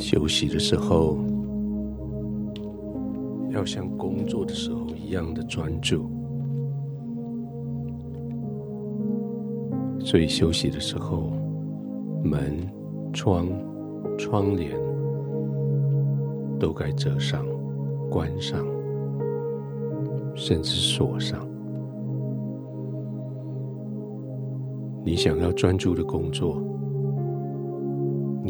休息的时候，要像工作的时候一样的专注。所以休息的时候，门、窗、窗帘都该遮上、关上，甚至锁上。你想要专注的工作。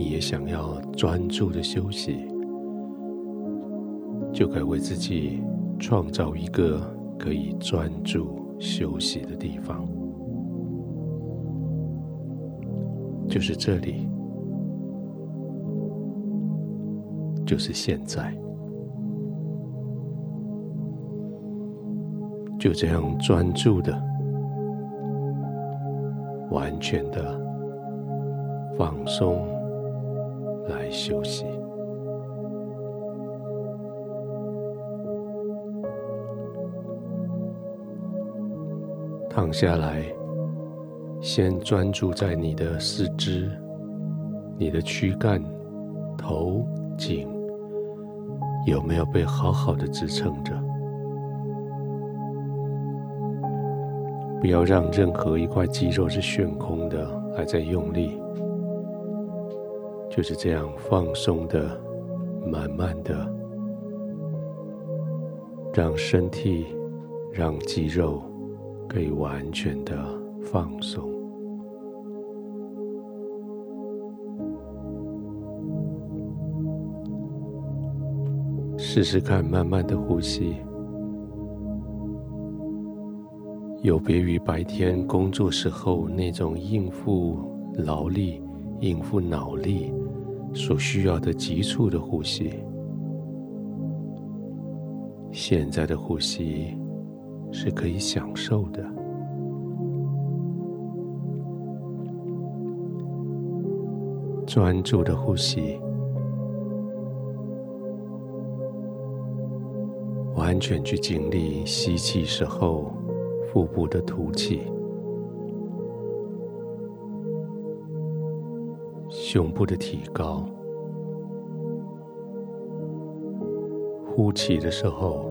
你也想要专注的休息，就该为自己创造一个可以专注休息的地方，就是这里，就是现在，就这样专注的、完全的放松。来休息，躺下来，先专注在你的四肢、你的躯干、头颈有没有被好好的支撑着，不要让任何一块肌肉是悬空的，还在用力。就是这样放松的，慢慢的，让身体、让肌肉可以完全的放松。试试看，慢慢的呼吸，有别于白天工作时候那种应付劳力、应付脑力。所需要的急促的呼吸，现在的呼吸是可以享受的，专注的呼吸，完全去经历吸气时候腹部的凸起。胸部的提高，呼气的时候，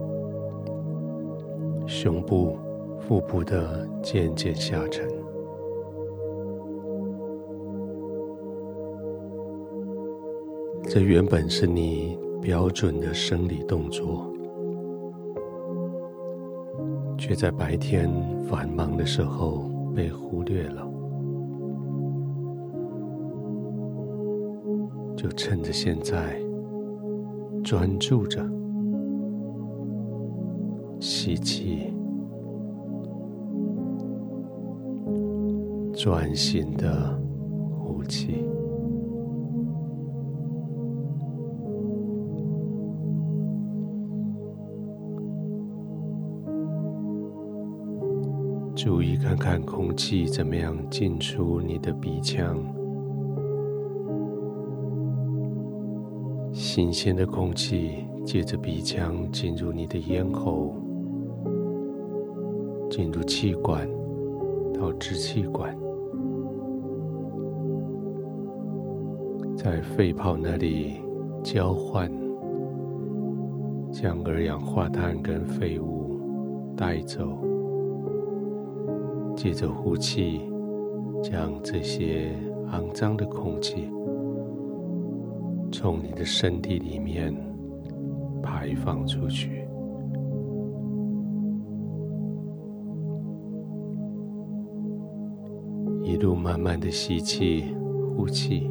胸部、腹部的渐渐下沉。这原本是你标准的生理动作，却在白天繁忙的时候被忽略了。就趁着现在，专注着吸气，专心的呼气，注意看看空气怎么样进出你的鼻腔。新鲜的空气借着鼻腔进入你的咽喉，进入气管到支气管，在肺泡那里交换，将二氧化碳跟废物带走，借着呼气将这些肮脏的空气。从你的身体里面排放出去，一路慢慢的吸气、呼气，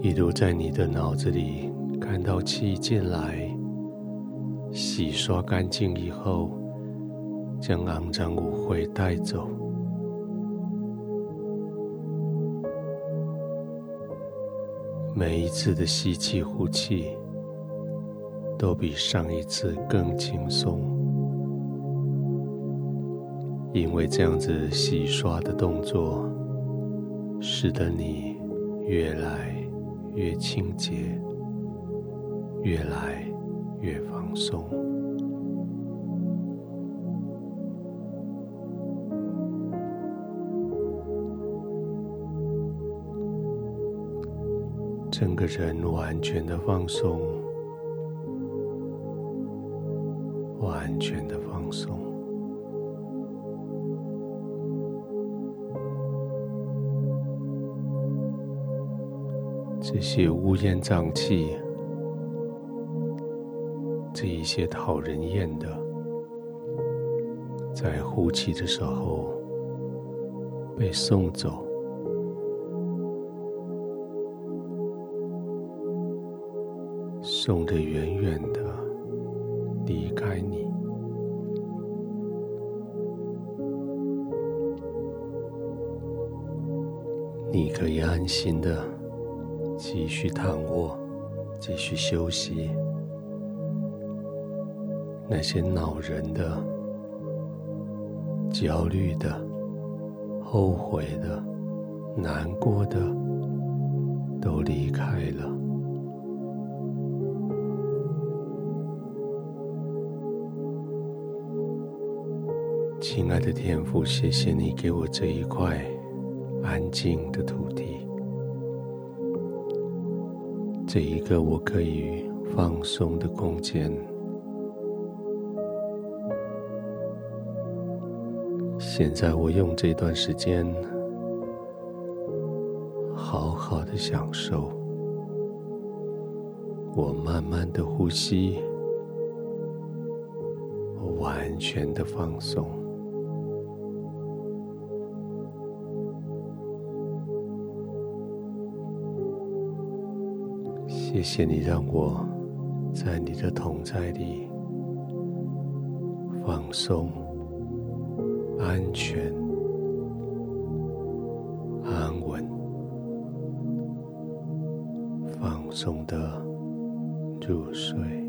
一路在你的脑子里看到气进来，洗刷干净以后，将肮脏污秽带走。每一次的吸气、呼气，都比上一次更轻松，因为这样子洗刷的动作，使得你越来越清洁，越来越放松。整个人完全的放松，完全的放松。这些乌烟瘴气，这一些讨人厌的，在呼气的时候被送走。送得远远的离开你，你可以安心的继续躺卧，继续休息。那些恼人的、焦虑的、后悔的、难过的，都离开了。亲爱的天父，谢谢你给我这一块安静的土地，这一个我可以放松的空间。现在我用这段时间好好的享受，我慢慢的呼吸，我完全的放松。谢谢你让我在你的同在里放松、安全、安稳、放松的入睡。